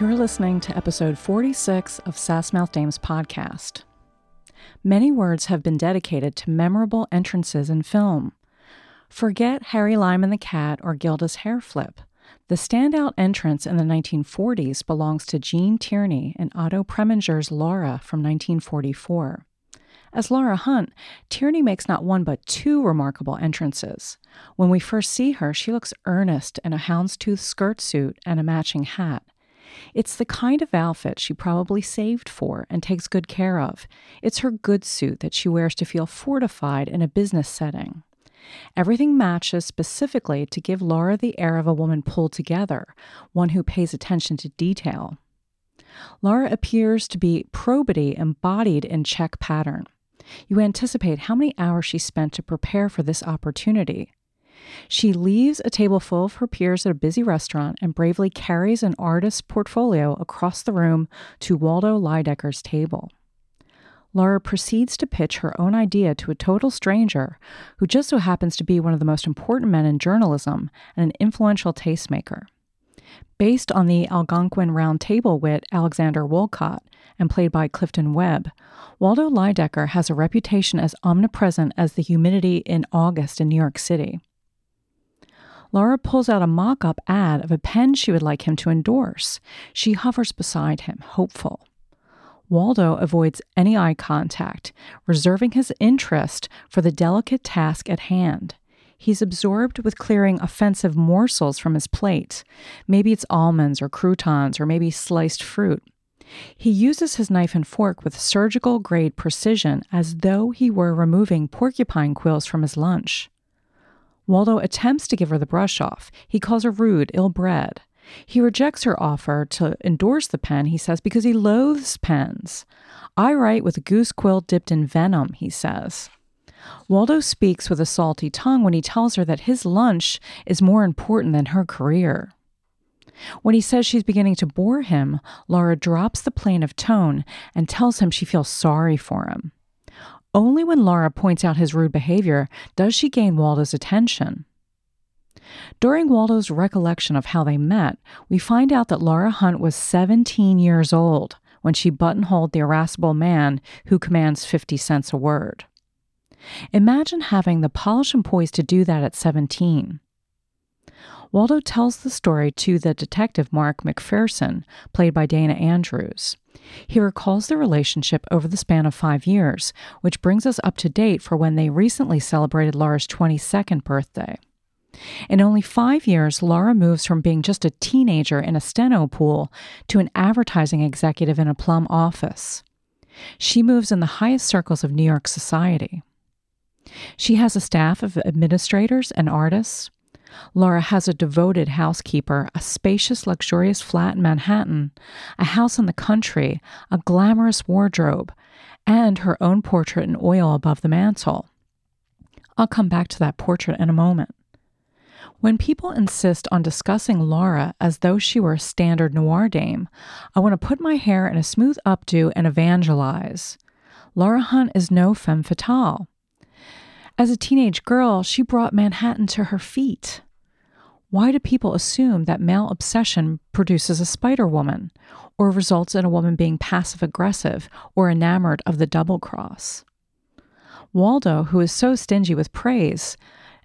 You're listening to episode 46 of Sassmouth Dames podcast. Many words have been dedicated to memorable entrances in film. Forget Harry Lime and the Cat or Gilda's hair flip. The standout entrance in the 1940s belongs to Gene Tierney in Otto Preminger's Laura from 1944. As Laura Hunt, Tierney makes not one but two remarkable entrances. When we first see her, she looks earnest in a houndstooth skirt suit and a matching hat. It's the kind of outfit she probably saved for and takes good care of. It's her good suit that she wears to feel fortified in a business setting. Everything matches specifically to give Laura the air of a woman pulled together, one who pays attention to detail. Laura appears to be probity embodied in check pattern. You anticipate how many hours she spent to prepare for this opportunity. She leaves a table full of her peers at a busy restaurant and bravely carries an artist's portfolio across the room to Waldo Lydecker's table. Laura proceeds to pitch her own idea to a total stranger who just so happens to be one of the most important men in journalism and an influential tastemaker. Based on the Algonquin Round Table wit Alexander Woollcott and played by Clifton Webb, Waldo Lydecker has a reputation as omnipresent as the humidity in August in New York City. Laura pulls out a mock up ad of a pen she would like him to endorse. She hovers beside him, hopeful. Waldo avoids any eye contact, reserving his interest for the delicate task at hand. He's absorbed with clearing offensive morsels from his plate. Maybe it's almonds or croutons or maybe sliced fruit. He uses his knife and fork with surgical grade precision as though he were removing porcupine quills from his lunch. Waldo attempts to give her the brush off. He calls her rude, ill bred. He rejects her offer to endorse the pen, he says, because he loathes pens. I write with a goose quill dipped in venom, he says. Waldo speaks with a salty tongue when he tells her that his lunch is more important than her career. When he says she's beginning to bore him, Laura drops the plaintive tone and tells him she feels sorry for him. Only when Laura points out his rude behavior does she gain Waldo's attention. During Waldo's recollection of how they met, we find out that Laura Hunt was 17 years old when she buttonholed the irascible man who commands 50 cents a word. Imagine having the polish and poise to do that at 17. Waldo tells the story to the detective Mark McPherson, played by Dana Andrews. He recalls the relationship over the span of five years, which brings us up to date for when they recently celebrated Laura's 22nd birthday. In only five years, Laura moves from being just a teenager in a steno pool to an advertising executive in a plum office. She moves in the highest circles of New York society. She has a staff of administrators and artists. Laura has a devoted housekeeper, a spacious, luxurious flat in Manhattan, a house in the country, a glamorous wardrobe, and her own portrait in oil above the mantel. I'll come back to that portrait in a moment. When people insist on discussing Laura as though she were a standard noir dame, I want to put my hair in a smooth updo and evangelize. Laura Hunt is no femme fatale. As a teenage girl, she brought Manhattan to her feet. Why do people assume that male obsession produces a Spider Woman, or results in a woman being passive aggressive or enamored of the double cross? Waldo, who is so stingy with praise,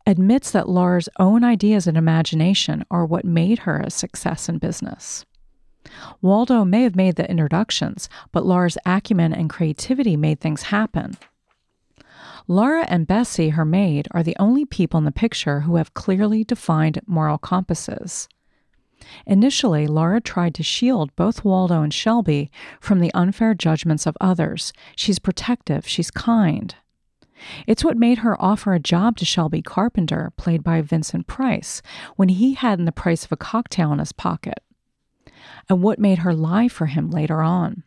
admits that Laura's own ideas and imagination are what made her a success in business. Waldo may have made the introductions, but Laura's acumen and creativity made things happen. Laura and Bessie, her maid, are the only people in the picture who have clearly defined moral compasses. Initially, Laura tried to shield both Waldo and Shelby from the unfair judgments of others. She's protective, she's kind. It's what made her offer a job to Shelby Carpenter, played by Vincent Price, when he hadn't the price of a cocktail in his pocket, and what made her lie for him later on.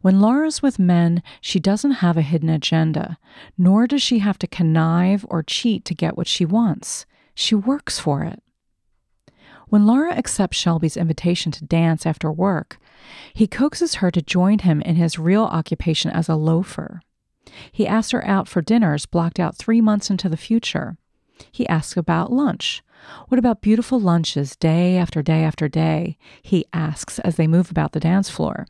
When Laura's with men, she doesn't have a hidden agenda, nor does she have to connive or cheat to get what she wants. She works for it. When Laura accepts Shelby's invitation to dance after work, he coaxes her to join him in his real occupation as a loafer. He asks her out for dinners blocked out three months into the future. He asks about lunch. What about beautiful lunches day after day after day? He asks as they move about the dance floor.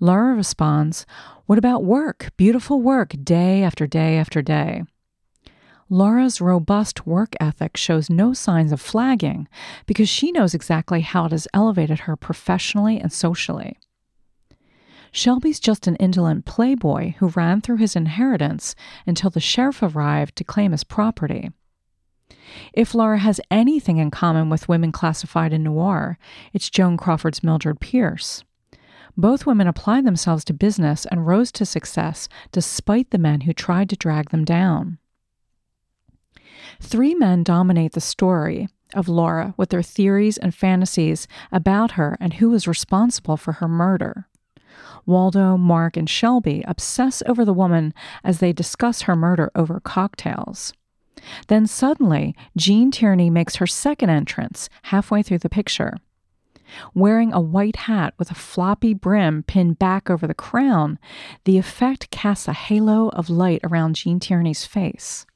Laura responds, What about work? Beautiful work day after day after day. Laura's robust work ethic shows no signs of flagging because she knows exactly how it has elevated her professionally and socially. Shelby's just an indolent playboy who ran through his inheritance until the sheriff arrived to claim his property. If Laura has anything in common with women classified in noir, it's Joan Crawford's Mildred Pierce. Both women applied themselves to business and rose to success despite the men who tried to drag them down. Three men dominate the story of Laura with their theories and fantasies about her and who was responsible for her murder. Waldo, Mark, and Shelby obsess over the woman as they discuss her murder over cocktails. Then suddenly, Gene Tierney makes her second entrance halfway through the picture. Wearing a white hat with a floppy brim pinned back over the crown, the effect casts a halo of light around Gene Tierney's face.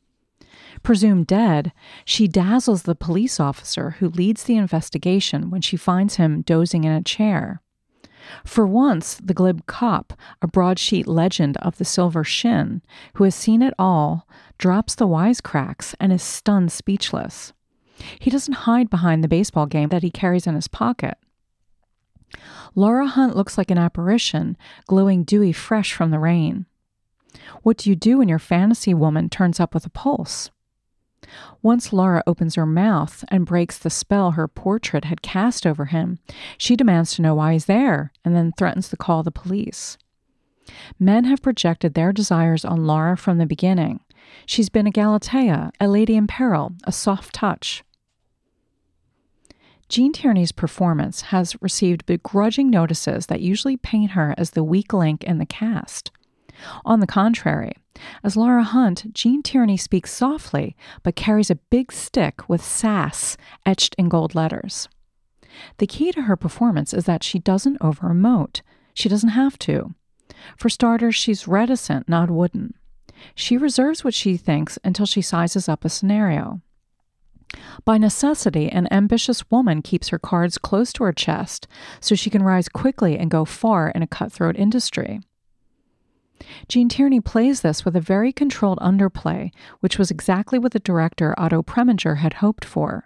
Presumed dead, she dazzles the police officer who leads the investigation when she finds him dozing in a chair. For once, the glib cop, a broadsheet legend of the silver shin, who has seen it all, drops the wisecracks and is stunned speechless. He doesn't hide behind the baseball game that he carries in his pocket. Laura Hunt looks like an apparition, glowing dewy fresh from the rain. What do you do when your fantasy woman turns up with a pulse? Once Laura opens her mouth and breaks the spell her portrait had cast over him, she demands to know why he's there and then threatens to call the police. Men have projected their desires on Laura from the beginning. She's been a Galatea, a lady in peril, a soft touch. Gene Tierney's performance has received begrudging notices that usually paint her as the weak link in the cast. On the contrary, as Laura Hunt, Gene Tierney speaks softly but carries a big stick with sass etched in gold letters. The key to her performance is that she doesn't over emote. She doesn't have to. For starters, she's reticent, not wooden. She reserves what she thinks until she sizes up a scenario. By necessity, an ambitious woman keeps her cards close to her chest so she can rise quickly and go far in a cutthroat industry. Gene Tierney plays this with a very controlled underplay, which was exactly what the director Otto Preminger had hoped for.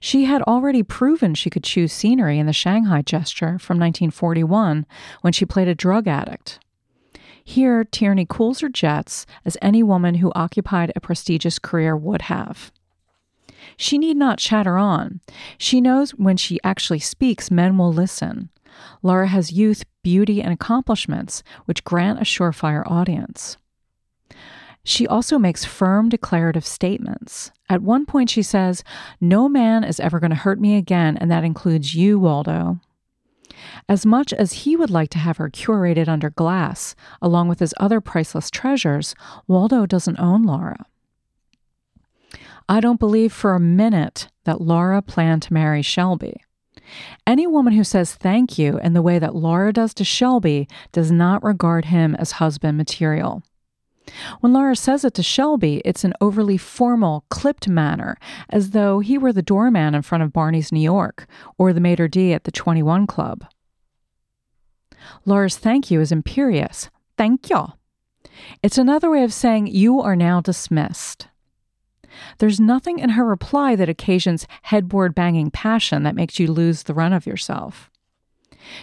She had already proven she could choose scenery in the Shanghai gesture from 1941 when she played a drug addict. Here, Tierney cools her jets as any woman who occupied a prestigious career would have. She need not chatter on. She knows when she actually speaks, men will listen. Laura has youth, beauty, and accomplishments, which grant a surefire audience. She also makes firm declarative statements. At one point, she says, No man is ever going to hurt me again, and that includes you, Waldo. As much as he would like to have her curated under glass, along with his other priceless treasures, Waldo doesn't own Laura. I don't believe for a minute that Laura planned to marry Shelby. Any woman who says thank you in the way that Laura does to Shelby does not regard him as husband material. When Laura says it to Shelby, it's an overly formal, clipped manner, as though he were the doorman in front of Barney's New York or the maitre d' at the 21 Club. Laura's thank you is imperious. Thank you. It's another way of saying you are now dismissed. There's nothing in her reply that occasions headboard banging passion that makes you lose the run of yourself.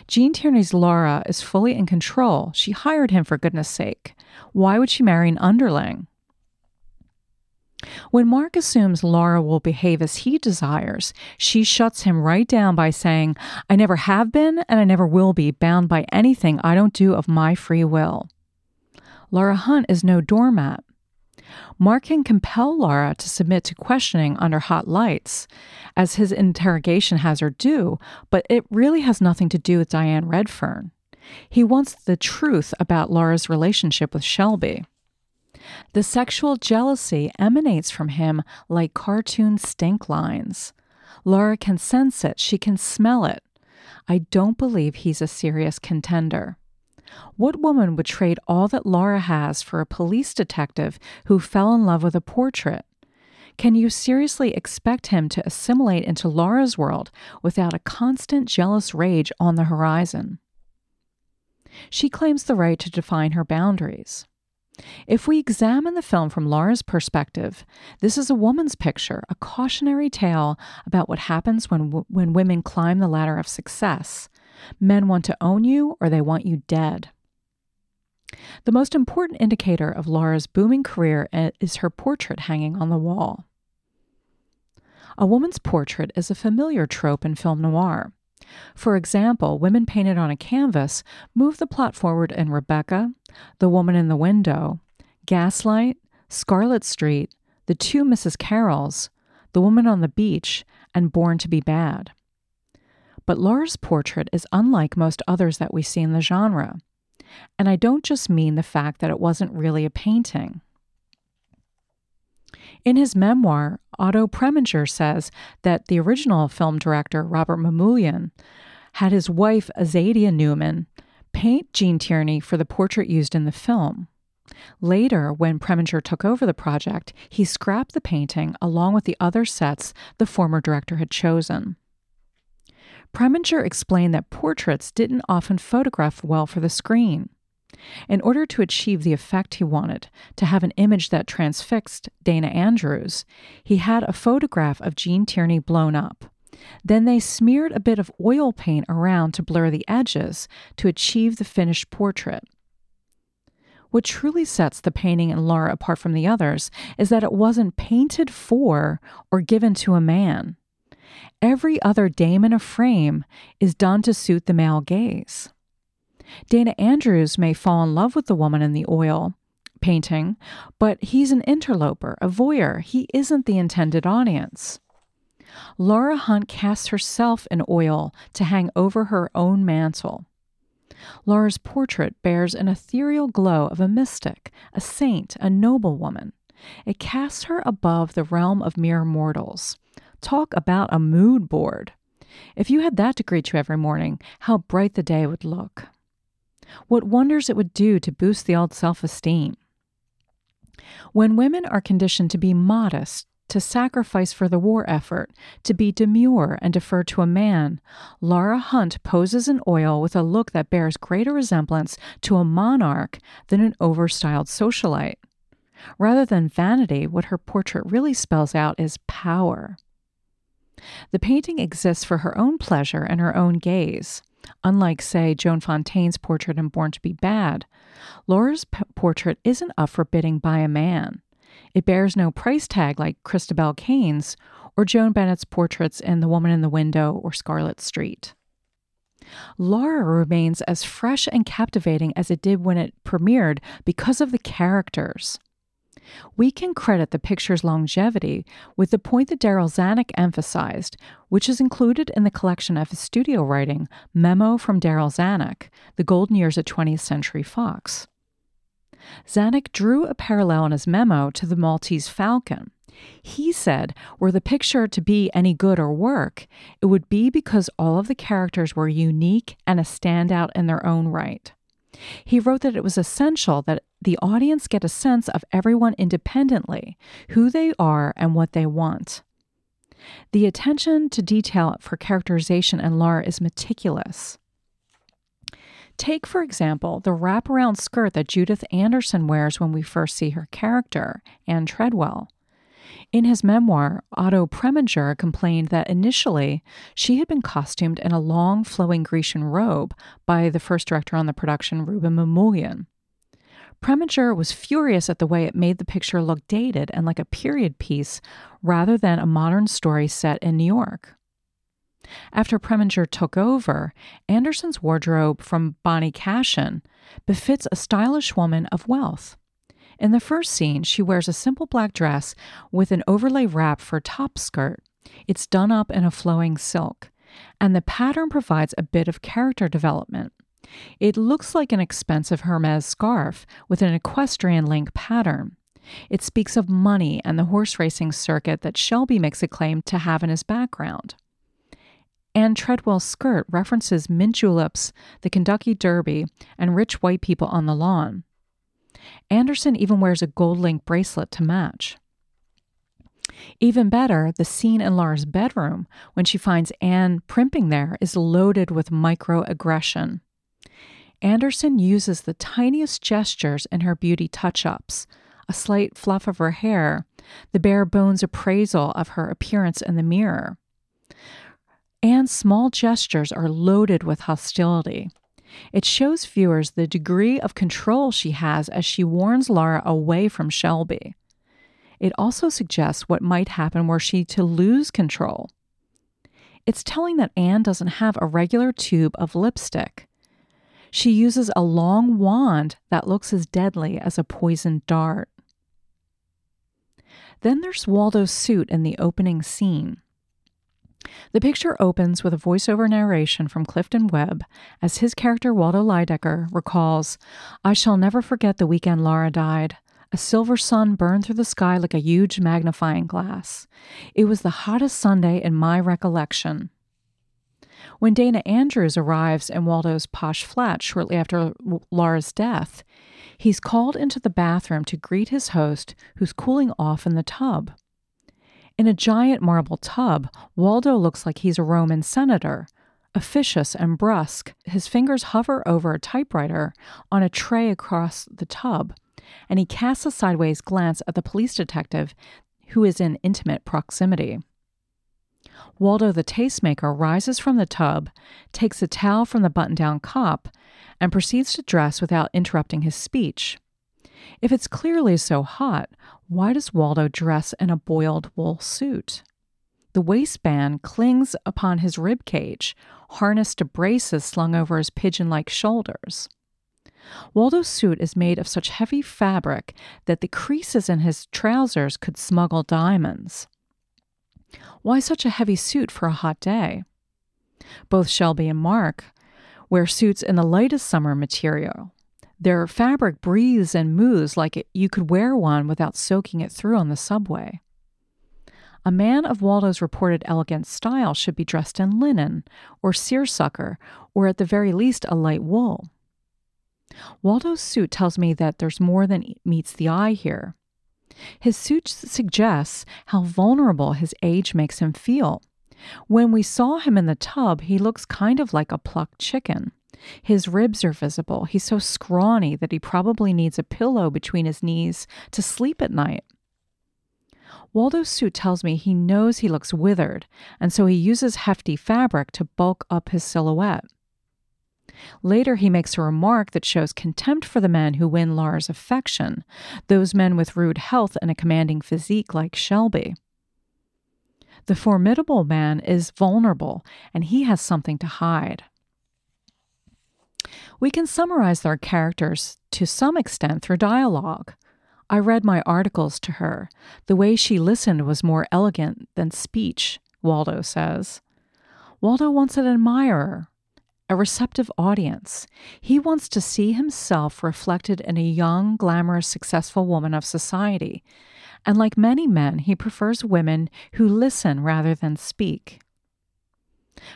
Gene Tierney's Laura is fully in control. She hired him for goodness sake. Why would she marry an underling? When Mark assumes Laura will behave as he desires, she shuts him right down by saying, I never have been and I never will be bound by anything I don't do of my free will. Laura Hunt is no doormat. Mark can compel Laura to submit to questioning under hot lights, as his interrogation has her do, but it really has nothing to do with Diane Redfern. He wants the truth about Laura's relationship with Shelby. The sexual jealousy emanates from him like cartoon stink lines. Laura can sense it, she can smell it. I don't believe he's a serious contender. What woman would trade all that Laura has for a police detective who fell in love with a portrait? Can you seriously expect him to assimilate into Laura's world without a constant jealous rage on the horizon? She claims the right to define her boundaries. If we examine the film from Laura's perspective, this is a woman's picture, a cautionary tale about what happens when, when women climb the ladder of success. Men want to own you or they want you dead. The most important indicator of Laura's booming career is her portrait hanging on the wall. A woman's portrait is a familiar trope in film noir. For example, women painted on a canvas move the plot forward in Rebecca, The Woman in the Window, Gaslight, Scarlet Street, The Two Mrs. Carrolls, The Woman on the Beach, and Born to be Bad. But Laura's portrait is unlike most others that we see in the genre. And I don't just mean the fact that it wasn't really a painting. In his memoir, Otto Preminger says that the original film director, Robert Mamoulian, had his wife, Azadia Newman, paint Gene Tierney for the portrait used in the film. Later, when Preminger took over the project, he scrapped the painting along with the other sets the former director had chosen. Preminger explained that portraits didn't often photograph well for the screen. In order to achieve the effect he wanted, to have an image that transfixed Dana Andrews, he had a photograph of Gene Tierney blown up. Then they smeared a bit of oil paint around to blur the edges to achieve the finished portrait. What truly sets the painting in Laura apart from the others is that it wasn't painted for or given to a man. Every other dame in a frame is done to suit the male gaze. Dana Andrews may fall in love with the woman in the oil painting, but he's an interloper, a voyeur. He isn't the intended audience. Laura Hunt casts herself in oil to hang over her own mantle. Laura's portrait bears an ethereal glow of a mystic, a saint, a noble woman. It casts her above the realm of mere mortals. Talk about a mood board. If you had that to greet you every morning, how bright the day would look. What wonders it would do to boost the old self esteem. When women are conditioned to be modest, to sacrifice for the war effort, to be demure and defer to a man, Laura Hunt poses in oil with a look that bears greater resemblance to a monarch than an overstyled socialite. Rather than vanity, what her portrait really spells out is power. The painting exists for her own pleasure and her own gaze. Unlike, say, Joan Fontaine's portrait in Born to be Bad, Laura's p- portrait isn't up for bidding by a man. It bears no price tag like Christabel Cain's or Joan Bennett's portraits in The Woman in the Window or Scarlet Street. Laura remains as fresh and captivating as it did when it premiered because of the characters. We can credit the picture's longevity with the point that Darryl Zanuck emphasized, which is included in the collection of his studio writing, Memo from Darryl Zanuck, The Golden Years at 20th Century Fox. Zanuck drew a parallel in his memo to the Maltese Falcon. He said, were the picture to be any good or work, it would be because all of the characters were unique and a standout in their own right. He wrote that it was essential that the audience get a sense of everyone independently, who they are, and what they want. The attention to detail for characterization in Laura is meticulous. Take, for example, the wraparound skirt that Judith Anderson wears when we first see her character, Anne Treadwell. In his memoir, Otto Preminger complained that initially she had been costumed in a long flowing Grecian robe by the first director on the production, Rouben Mamoulian. Preminger was furious at the way it made the picture look dated and like a period piece rather than a modern story set in New York. After Preminger took over, Anderson's wardrobe from Bonnie Cashin befits a stylish woman of wealth. In the first scene, she wears a simple black dress with an overlay wrap for top skirt. It's done up in a flowing silk, and the pattern provides a bit of character development. It looks like an expensive Hermes scarf with an equestrian link pattern. It speaks of money and the horse racing circuit that Shelby makes a claim to have in his background. Anne Treadwell's skirt references mint juleps, the Kentucky Derby, and rich white people on the lawn. Anderson even wears a gold link bracelet to match. Even better, the scene in Laura's bedroom when she finds Anne primping there is loaded with microaggression. Anderson uses the tiniest gestures in her beauty touch ups a slight fluff of her hair, the bare bones appraisal of her appearance in the mirror. Anne's small gestures are loaded with hostility. It shows viewers the degree of control she has as she warns Laura away from Shelby. It also suggests what might happen were she to lose control. It's telling that Anne doesn't have a regular tube of lipstick. She uses a long wand that looks as deadly as a poisoned dart. Then there's Waldo's suit in the opening scene. The picture opens with a voiceover narration from Clifton Webb as his character Waldo Lydecker recalls I shall never forget the weekend Laura died. A silver sun burned through the sky like a huge magnifying glass. It was the hottest Sunday in my recollection. When Dana Andrews arrives in Waldo's posh flat shortly after Laura's death, he's called into the bathroom to greet his host, who's cooling off in the tub. In a giant marble tub, Waldo looks like he's a Roman senator, officious and brusque. His fingers hover over a typewriter on a tray across the tub, and he casts a sideways glance at the police detective who is in intimate proximity. Waldo the tastemaker rises from the tub, takes a towel from the button down cop, and proceeds to dress without interrupting his speech. If it's clearly so hot, why does Waldo dress in a boiled wool suit? The waistband clings upon his rib cage, harnessed to braces slung over his pigeon like shoulders. Waldo's suit is made of such heavy fabric that the creases in his trousers could smuggle diamonds. Why such a heavy suit for a hot day? Both Shelby and Mark wear suits in the lightest summer material, their fabric breathes and moves like you could wear one without soaking it through on the subway. A man of Waldo's reported elegant style should be dressed in linen or seersucker, or at the very least a light wool. Waldo's suit tells me that there's more than meets the eye here. His suit suggests how vulnerable his age makes him feel. When we saw him in the tub, he looks kind of like a plucked chicken. His ribs are visible. He's so scrawny that he probably needs a pillow between his knees to sleep at night. Waldo's suit tells me he knows he looks withered, and so he uses hefty fabric to bulk up his silhouette. Later, he makes a remark that shows contempt for the men who win Laura's affection, those men with rude health and a commanding physique like Shelby. The formidable man is vulnerable, and he has something to hide. We can summarize their characters to some extent through dialogue. I read my articles to her. The way she listened was more elegant than speech, Waldo says. Waldo wants an admirer, a receptive audience. He wants to see himself reflected in a young, glamorous, successful woman of society. And like many men, he prefers women who listen rather than speak.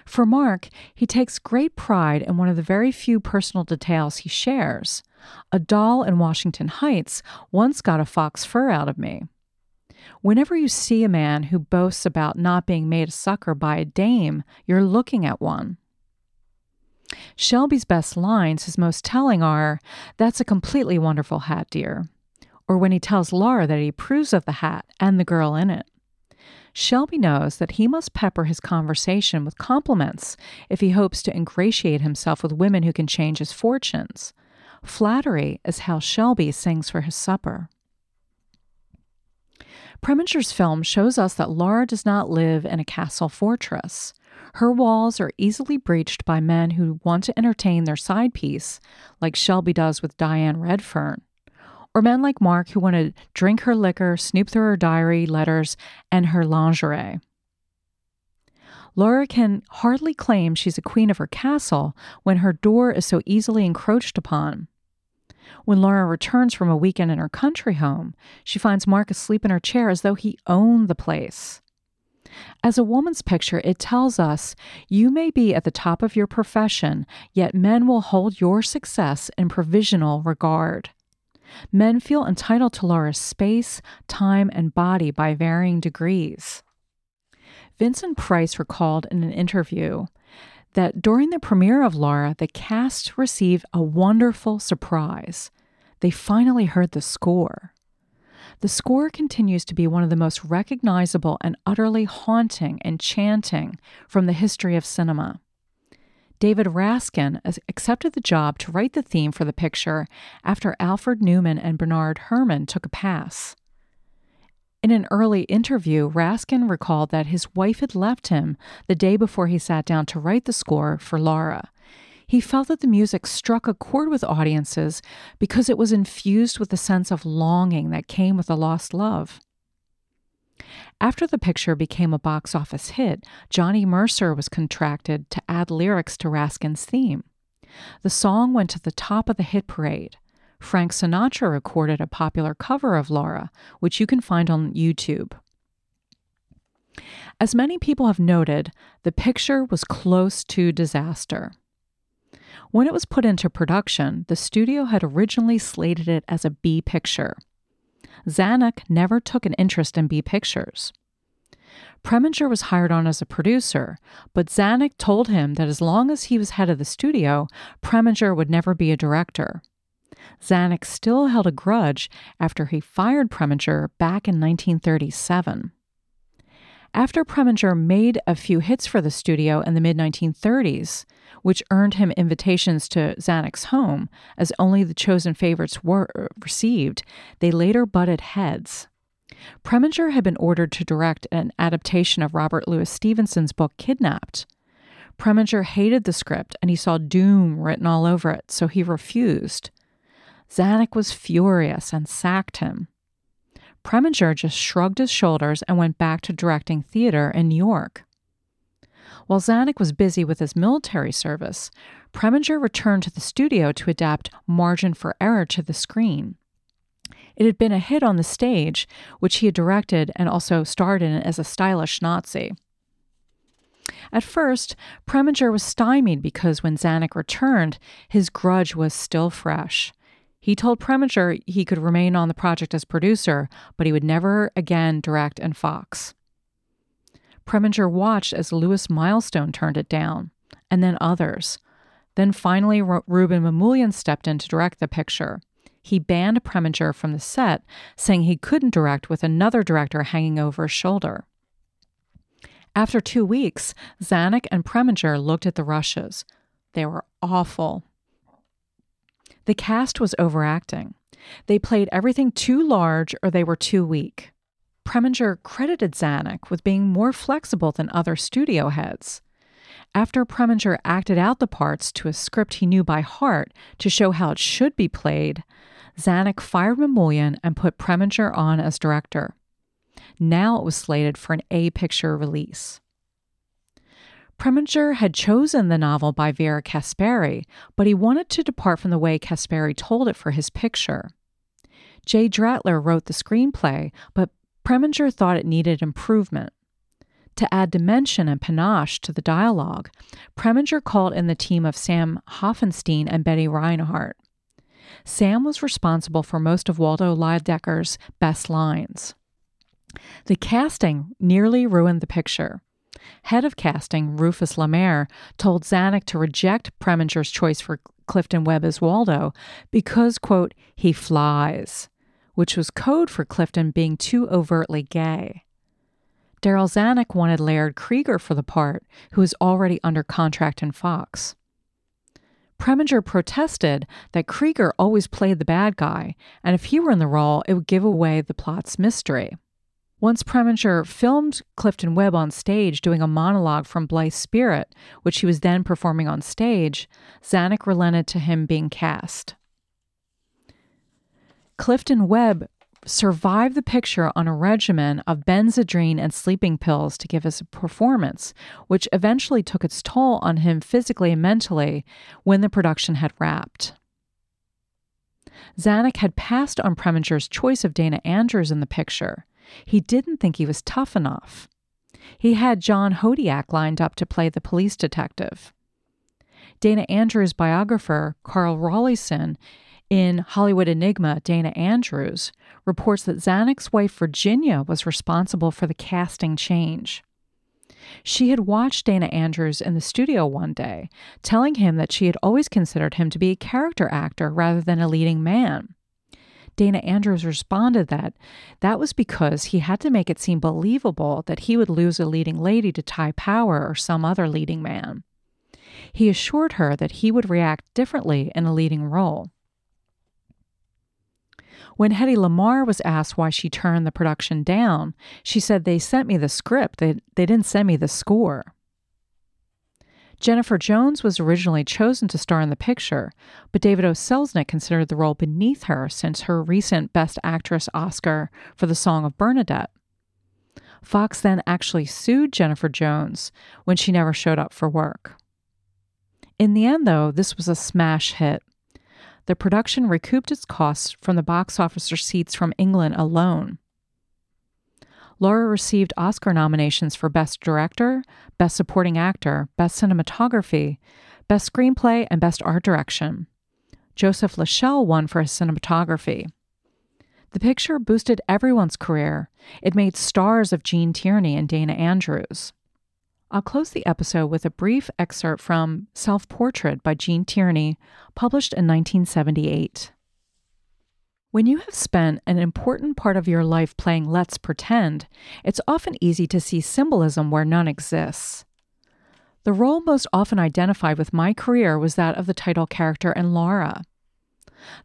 For Mark, he takes great pride in one of the very few personal details he shares. A doll in Washington Heights once got a fox fur out of me. Whenever you see a man who boasts about not being made a sucker by a dame, you're looking at one. Shelby's best lines, his most telling, are That's a completely wonderful hat, dear. Or when he tells Laura that he approves of the hat and the girl in it. Shelby knows that he must pepper his conversation with compliments if he hopes to ingratiate himself with women who can change his fortunes. Flattery is how Shelby sings for his supper. Preminger's film shows us that Laura does not live in a castle fortress. Her walls are easily breached by men who want to entertain their side piece, like Shelby does with Diane Redfern or men like Mark who want to drink her liquor, snoop through her diary, letters, and her lingerie. Laura can hardly claim she's a queen of her castle when her door is so easily encroached upon. When Laura returns from a weekend in her country home, she finds Mark asleep in her chair as though he owned the place. As a woman's picture, it tells us you may be at the top of your profession, yet men will hold your success in provisional regard. Men feel entitled to Laura's space, time, and body by varying degrees. Vincent Price recalled in an interview that during the premiere of Laura, the cast received a wonderful surprise. They finally heard the score. The score continues to be one of the most recognizable and utterly haunting and chanting from the history of cinema. David Raksin accepted the job to write the theme for the picture after Alfred Newman and Bernard Herrmann took a pass. In an early interview, Raksin recalled that his wife had left him the day before he sat down to write the score for Laura. He felt that the music struck a chord with audiences because it was infused with the sense of longing that came with a lost love. After the picture became a box office hit, Johnny Mercer was contracted to add lyrics to Raksin's theme. The song went to the top of the hit parade. Frank Sinatra recorded a popular cover of Laura, which you can find on YouTube. As many people have noted, the picture was close to disaster. When it was put into production, the studio had originally slated it as a B picture. Zanuck never took an interest in B Pictures. Preminger was hired on as a producer, but Zanuck told him that as long as he was head of the studio, Preminger would never be a director. Zanuck still held a grudge after he fired Preminger back in 1937. After Preminger made a few hits for the studio in the mid 1930s, which earned him invitations to Zanuck's home, as only the chosen favorites were uh, received, they later butted heads. Preminger had been ordered to direct an adaptation of Robert Louis Stevenson's book Kidnapped. Preminger hated the script and he saw doom written all over it, so he refused. Zanuck was furious and sacked him. Preminger just shrugged his shoulders and went back to directing theater in New York. While Zanuck was busy with his military service, Preminger returned to the studio to adapt Margin for Error to the screen. It had been a hit on the stage, which he had directed and also starred in as a stylish Nazi. At first, Preminger was stymied because when Zanuck returned, his grudge was still fresh. He told Preminger he could remain on the project as producer, but he would never again direct in Fox. Preminger watched as Lewis Milestone turned it down, and then others. Then finally, Rouben Mamoulian stepped in to direct the picture. He banned Preminger from the set, saying he couldn't direct with another director hanging over his shoulder. After two weeks, Zanuck and Preminger looked at the rushes. They were awful. The cast was overacting. They played everything too large or they were too weak. Preminger credited Zanuck with being more flexible than other studio heads. After Preminger acted out the parts to a script he knew by heart to show how it should be played, Zanuck fired Mamoulian and put Preminger on as director. Now it was slated for an A picture release. Preminger had chosen the novel by Vera Caspary, but he wanted to depart from the way Caspary told it for his picture. Jay Dratler wrote the screenplay, but Preminger thought it needed improvement. To add dimension and panache to the dialogue, Preminger called in the team of Sam Hoffenstein and Betty Reinhardt. Sam was responsible for most of Waldo Lydecker's best lines. The casting nearly ruined the picture. Head of casting, Rufus Lemaire, told Zanuck to reject Preminger's choice for Clifton Webb as Waldo because, quote, he flies, which was code for Clifton being too overtly gay. Darryl Zanuck wanted Laird Cregar for the part, who was already under contract in Fox. Preminger protested that Cregar always played the bad guy, and if he were in the role, it would give away the plot's mystery. Once Preminger filmed Clifton Webb on stage doing a monologue from Blithe Spirit, which he was then performing on stage, Zanuck relented to him being cast. Clifton Webb survived the picture on a regimen of Benzedrine and sleeping pills to give his performance, which eventually took its toll on him physically and mentally when the production had wrapped. Zanuck had passed on Preminger's choice of Dana Andrews in the picture. He didn't think he was tough enough. He had John Hodiak lined up to play the police detective. Dana Andrews' biographer, Carl Rollyson, In Hollywood Enigma, Dana Andrews reports that Zanuck's wife Virginia was responsible for the casting change. She had watched Dana Andrews in the studio one day, telling him that she had always considered him to be a character actor rather than a leading man. Dana Andrews responded that that was because he had to make it seem believable that he would lose a leading lady to Ty Power or some other leading man. He assured her that he would react differently in a leading role. When Hedy Lamarr was asked why she turned the production down, she said, They sent me the script, they, they didn't send me the score. Jennifer Jones was originally chosen to star in the picture, but David O. Selznick considered the role beneath her since her recent Best Actress Oscar for The Song of Bernadette. Fox then actually sued Jennifer Jones when she never showed up for work. In the end, though, this was a smash hit. The production recouped its costs from the box office receipts from England alone. Laura received Oscar nominations for Best Director, Best Supporting Actor, Best Cinematography, Best Screenplay, and Best Art Direction. Joseph LaShelle won for his cinematography. The picture boosted everyone's career. It made stars of Gene Tierney and Dana Andrews. I'll close the episode with a brief excerpt from Self Portrait by Gene Tierney, published in 1978. When you have spent an important part of your life playing Let's Pretend, it's often easy to see symbolism where none exists. The role most often identified with my career was that of the title character in Laura.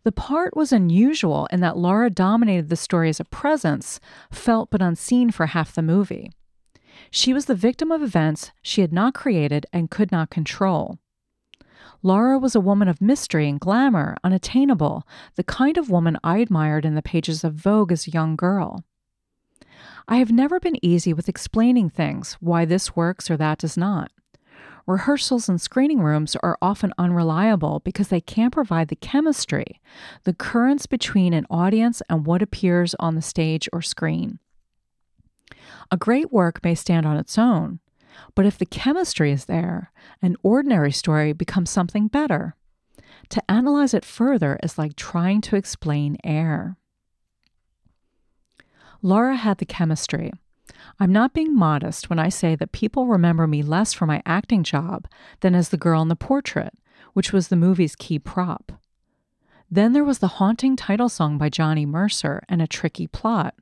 The part was unusual in that Laura dominated the story as a presence, felt but unseen for half the movie. She was the victim of events she had not created and could not control. Laura was a woman of mystery and glamour, unattainable, the kind of woman I admired in the pages of Vogue as a young girl. I have never been easy with explaining things, why this works or that does not. Rehearsals and screening rooms are often unreliable because they can't provide the chemistry, the currents between an audience and what appears on the stage or screen. A great work may stand on its own, but if the chemistry is there, an ordinary story becomes something better. To analyze it further is like trying to explain air. Laura had the chemistry. I'm not being modest when I say that people remember me less for my acting job than as the girl in the portrait, which was the movie's key prop. Then there was the haunting title song by Johnny Mercer and a tricky plot.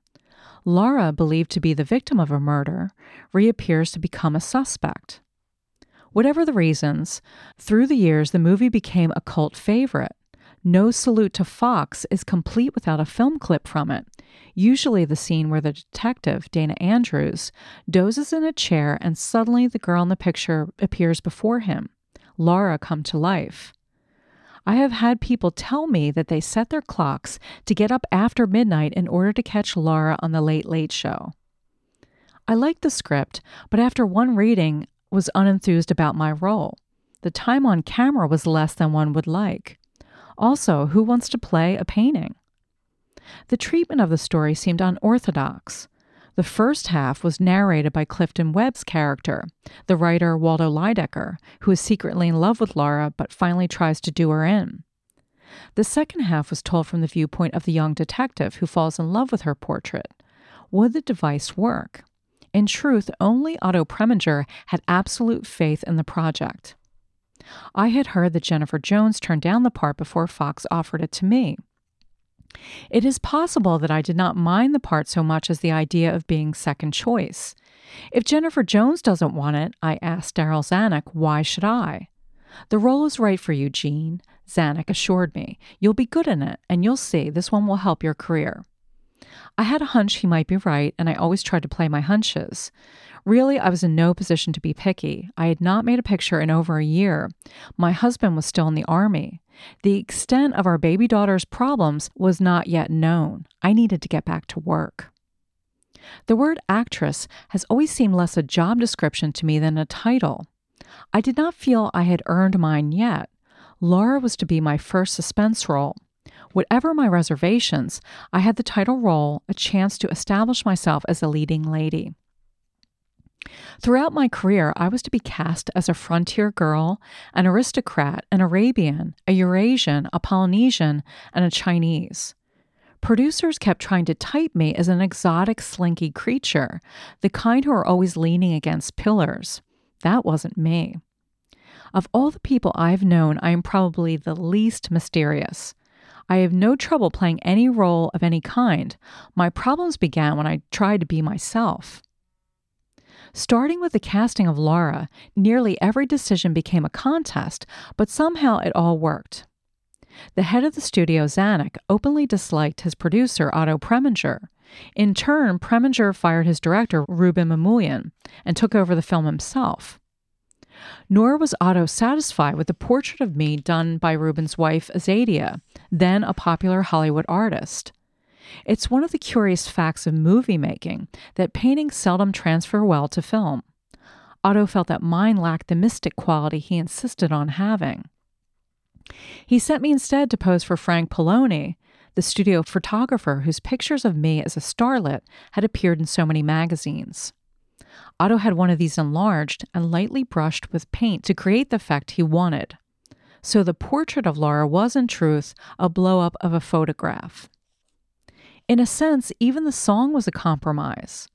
Laura, believed to be the victim of a murder, reappears to become a suspect. Whatever the reasons, through the years the movie became a cult favorite. No Salute to Fox is complete without a film clip from it, usually the scene where the detective, Dana Andrews, dozes in a chair and suddenly the girl in the picture appears before him. Laura come to life. I have had people tell me that they set their clocks to get up after midnight in order to catch Laura on the Late Late Show. I liked the script, but after one reading, was unenthused about my role. The time on camera was less than one would like. Also, who wants to play a painting? The treatment of the story seemed unorthodox. The first half was narrated by Clifton Webb's character, the writer Waldo Lydecker, who is secretly in love with Laura but finally tries to do her in. The second half was told from the viewpoint of the young detective who falls in love with her portrait. Would the device work? In truth, only Otto Preminger had absolute faith in the project. I had heard that Jennifer Jones turned down the part before Fox offered it to me. It is possible that I did not mind the part so much as the idea of being second choice. If Jennifer Jones doesn't want it, I asked Darryl Zanuck, why should I? The role is right for you, Gene, Zanuck assured me. You'll be good in it, and you'll see this one will help your career. I had a hunch he might be right, and I always tried to play my hunches. Really, I was in no position to be picky. I had not made a picture in over a year. My husband was still in the army. The extent of our baby daughter's problems was not yet known. I needed to get back to work. The word actress has always seemed less a job description to me than a title. I did not feel I had earned mine yet. Laura was to be my first suspense role. Whatever my reservations, I had the title role, a chance to establish myself as a leading lady. Throughout my career, I was to be cast as a frontier girl, an aristocrat, an Arabian, a Eurasian, a Polynesian, and a Chinese. Producers kept trying to type me as an exotic, slinky creature, the kind who are always leaning against pillars. That wasn't me. Of all the people I've known, I am probably the least mysterious. I have no trouble playing any role of any kind. My problems began when I tried to be myself. Starting with the casting of Laura, nearly every decision became a contest, but somehow it all worked. The head of the studio, Zanuck, openly disliked his producer, Otto Preminger. In turn, Preminger fired his director, Rouben Mamoulian, and took over the film himself. Nor was Otto satisfied with the portrait of me done by Rouben's wife, Azadia, then a popular Hollywood artist. It's one of the curious facts of movie making that paintings seldom transfer well to film. Otto felt that mine lacked the mystic quality he insisted on having. He sent me instead to pose for Frank Powolny, the studio photographer whose pictures of me as a starlet had appeared in so many magazines. Otto had one of these enlarged and lightly brushed with paint to create the effect he wanted. So the portrait of Laura was, in truth, a blow up of a photograph. In a sense, even the song was a compromise.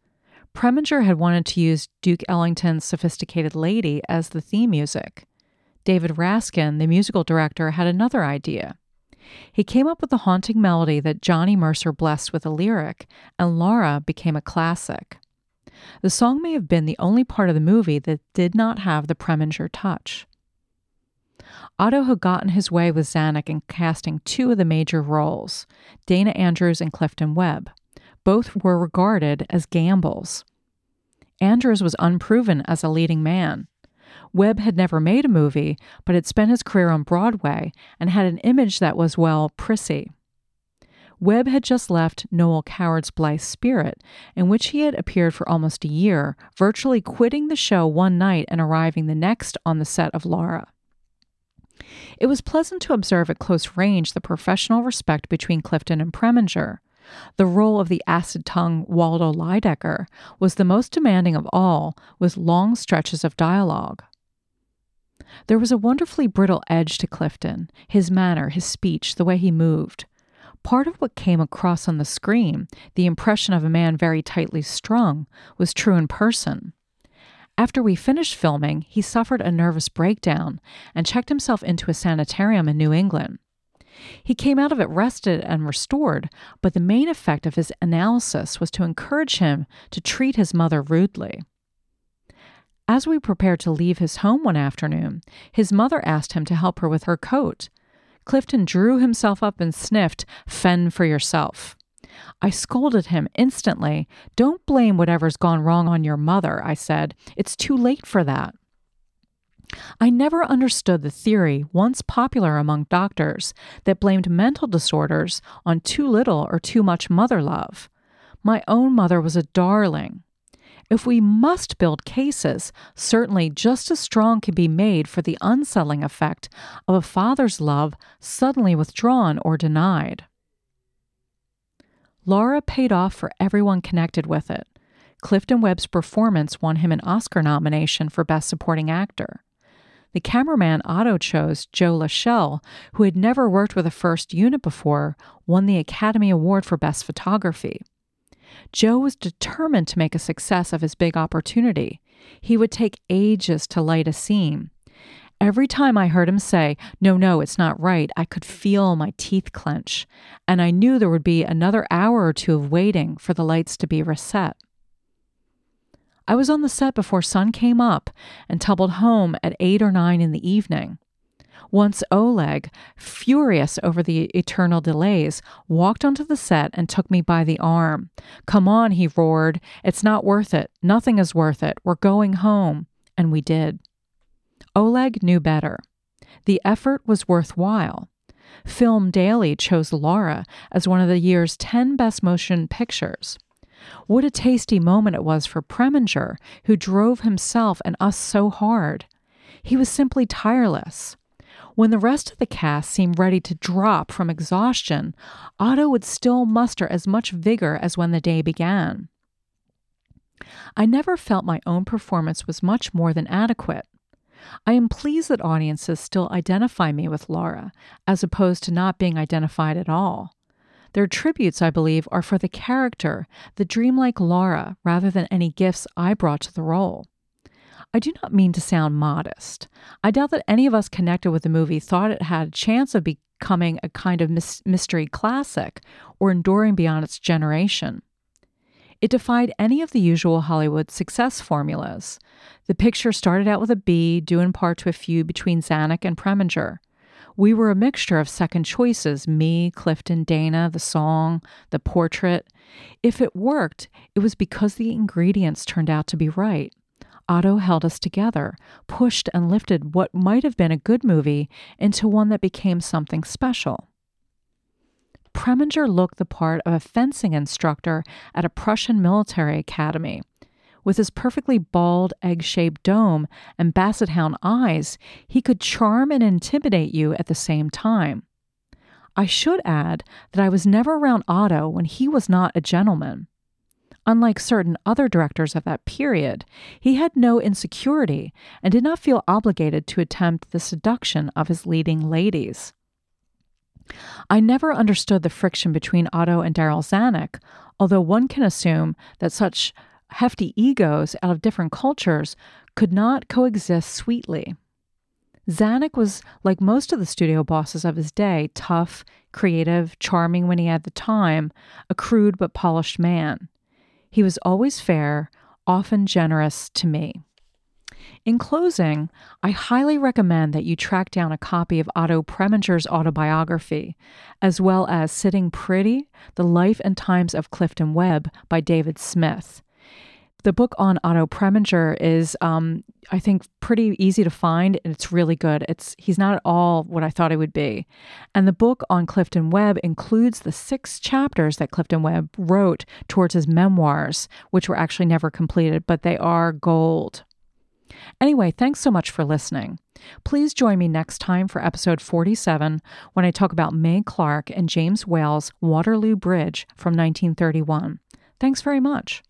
Preminger had wanted to use Duke Ellington's Sophisticated Lady as the theme music. David Raksin, the musical director, had another idea. He came up with the haunting melody that Johnny Mercer blessed with a lyric, and Laura became a classic. The song may have been the only part of the movie that did not have the Preminger touch. Otto had gotten his way with Zanuck in casting two of the major roles, Dana Andrews and Clifton Webb. Both were regarded as gambles. Andrews was unproven as a leading man. Webb had never made a movie, but had spent his career on Broadway and had an image that was, well, prissy. Webb had just left Noel Coward's Blithe Spirit, in which he had appeared for almost a year, virtually quitting the show one night and arriving the next on the set of Laura. It was pleasant to observe at close range the professional respect between Clifton and Preminger. The role of the acid tongued Waldo Lydecker was the most demanding of all, with long stretches of dialogue. There was a wonderfully brittle edge to Clifton, his manner, his speech, the way he moved. Part of what came across on the screen, the impression of a man very tightly strung, was true in person. After we finished filming, he suffered a nervous breakdown and checked himself into a sanitarium in New England. He came out of it rested and restored, but the main effect of his analysis was to encourage him to treat his mother rudely. As we prepared to leave his home one afternoon, his mother asked him to help her with her coat, Clifton drew himself up and sniffed, Fend for yourself. I scolded him instantly. Don't blame whatever's gone wrong on your mother, I said. It's too late for that. I never understood the theory, once popular among doctors, that blamed mental disorders on too little or too much mother love. My own mother was a darling. If we must build cases, certainly just as strong can be made for the unsettling effect of a father's love suddenly withdrawn or denied. Laura paid off for everyone connected with it. Clifton Webb's performance won him an Oscar nomination for Best Supporting Actor. The cameraman Otto chose, Joe LaShelle, who had never worked with a first unit before, won the Academy Award for Best Photography. Joe was determined to make a success of his big opportunity. He would take ages to light a scene. Every time I heard him say, No, no, it's not right, I could feel my teeth clench, and I knew there would be another hour or two of waiting for the lights to be reset. I was on the set before sun came up and tumbled home at eight or nine in the evening. Once Oleg, furious over the eternal delays, walked onto the set and took me by the arm. Come on, he roared. It's not worth it. Nothing is worth it. We're going home. And we did. Oleg knew better. The effort was worthwhile. Film Daily chose Laura as one of the year's 10 best motion pictures. What a tasty moment it was for Preminger, who drove himself and us so hard. He was simply tireless. When the rest of the cast seemed ready to drop from exhaustion, Otto would still muster as much vigor as when the day began. I never felt my own performance was much more than adequate. I am pleased that audiences still identify me with Laura, as opposed to not being identified at all. Their tributes, I believe, are for the character, the dreamlike Laura, rather than any gifts I brought to the role. I do not mean to sound modest. I doubt that any of us connected with the movie thought it had a chance of becoming a kind of mystery classic or enduring beyond its generation. It defied any of the usual Hollywood success formulas. The picture started out with a B, due in part to a feud between Zanuck and Preminger. We were a mixture of second choices me, Clifton, Dana, the song, the portrait. If it worked, it was because the ingredients turned out to be right. Otto held us together, pushed and lifted what might have been a good movie into one that became something special. Preminger looked the part of a fencing instructor at a Prussian military academy. With his perfectly bald, egg shaped dome and basset hound eyes, he could charm and intimidate you at the same time. I should add that I was never around Otto when he was not a gentleman. Unlike certain other directors of that period, he had no insecurity and did not feel obligated to attempt the seduction of his leading ladies. I never understood the friction between Otto and Darryl Zanuck, although one can assume that such hefty egos out of different cultures could not coexist sweetly. Zanuck was, like most of the studio bosses of his day, tough, creative, charming when he had the time, a crude but polished man. He was always fair, often generous to me. In closing, I highly recommend that you track down a copy of Otto Preminger's autobiography, as well as Sitting Pretty The Life and Times of Clifton Webb by David Smith. The book on Otto Preminger is, um, I think, pretty easy to find, and it's really good. It's he's not at all what I thought he would be, and the book on Clifton Webb includes the six chapters that Clifton Webb wrote towards his memoirs, which were actually never completed, but they are gold. Anyway, thanks so much for listening. Please join me next time for episode 47 when I talk about Mae Clarke and James Whale's Waterloo Bridge from 1931. Thanks very much.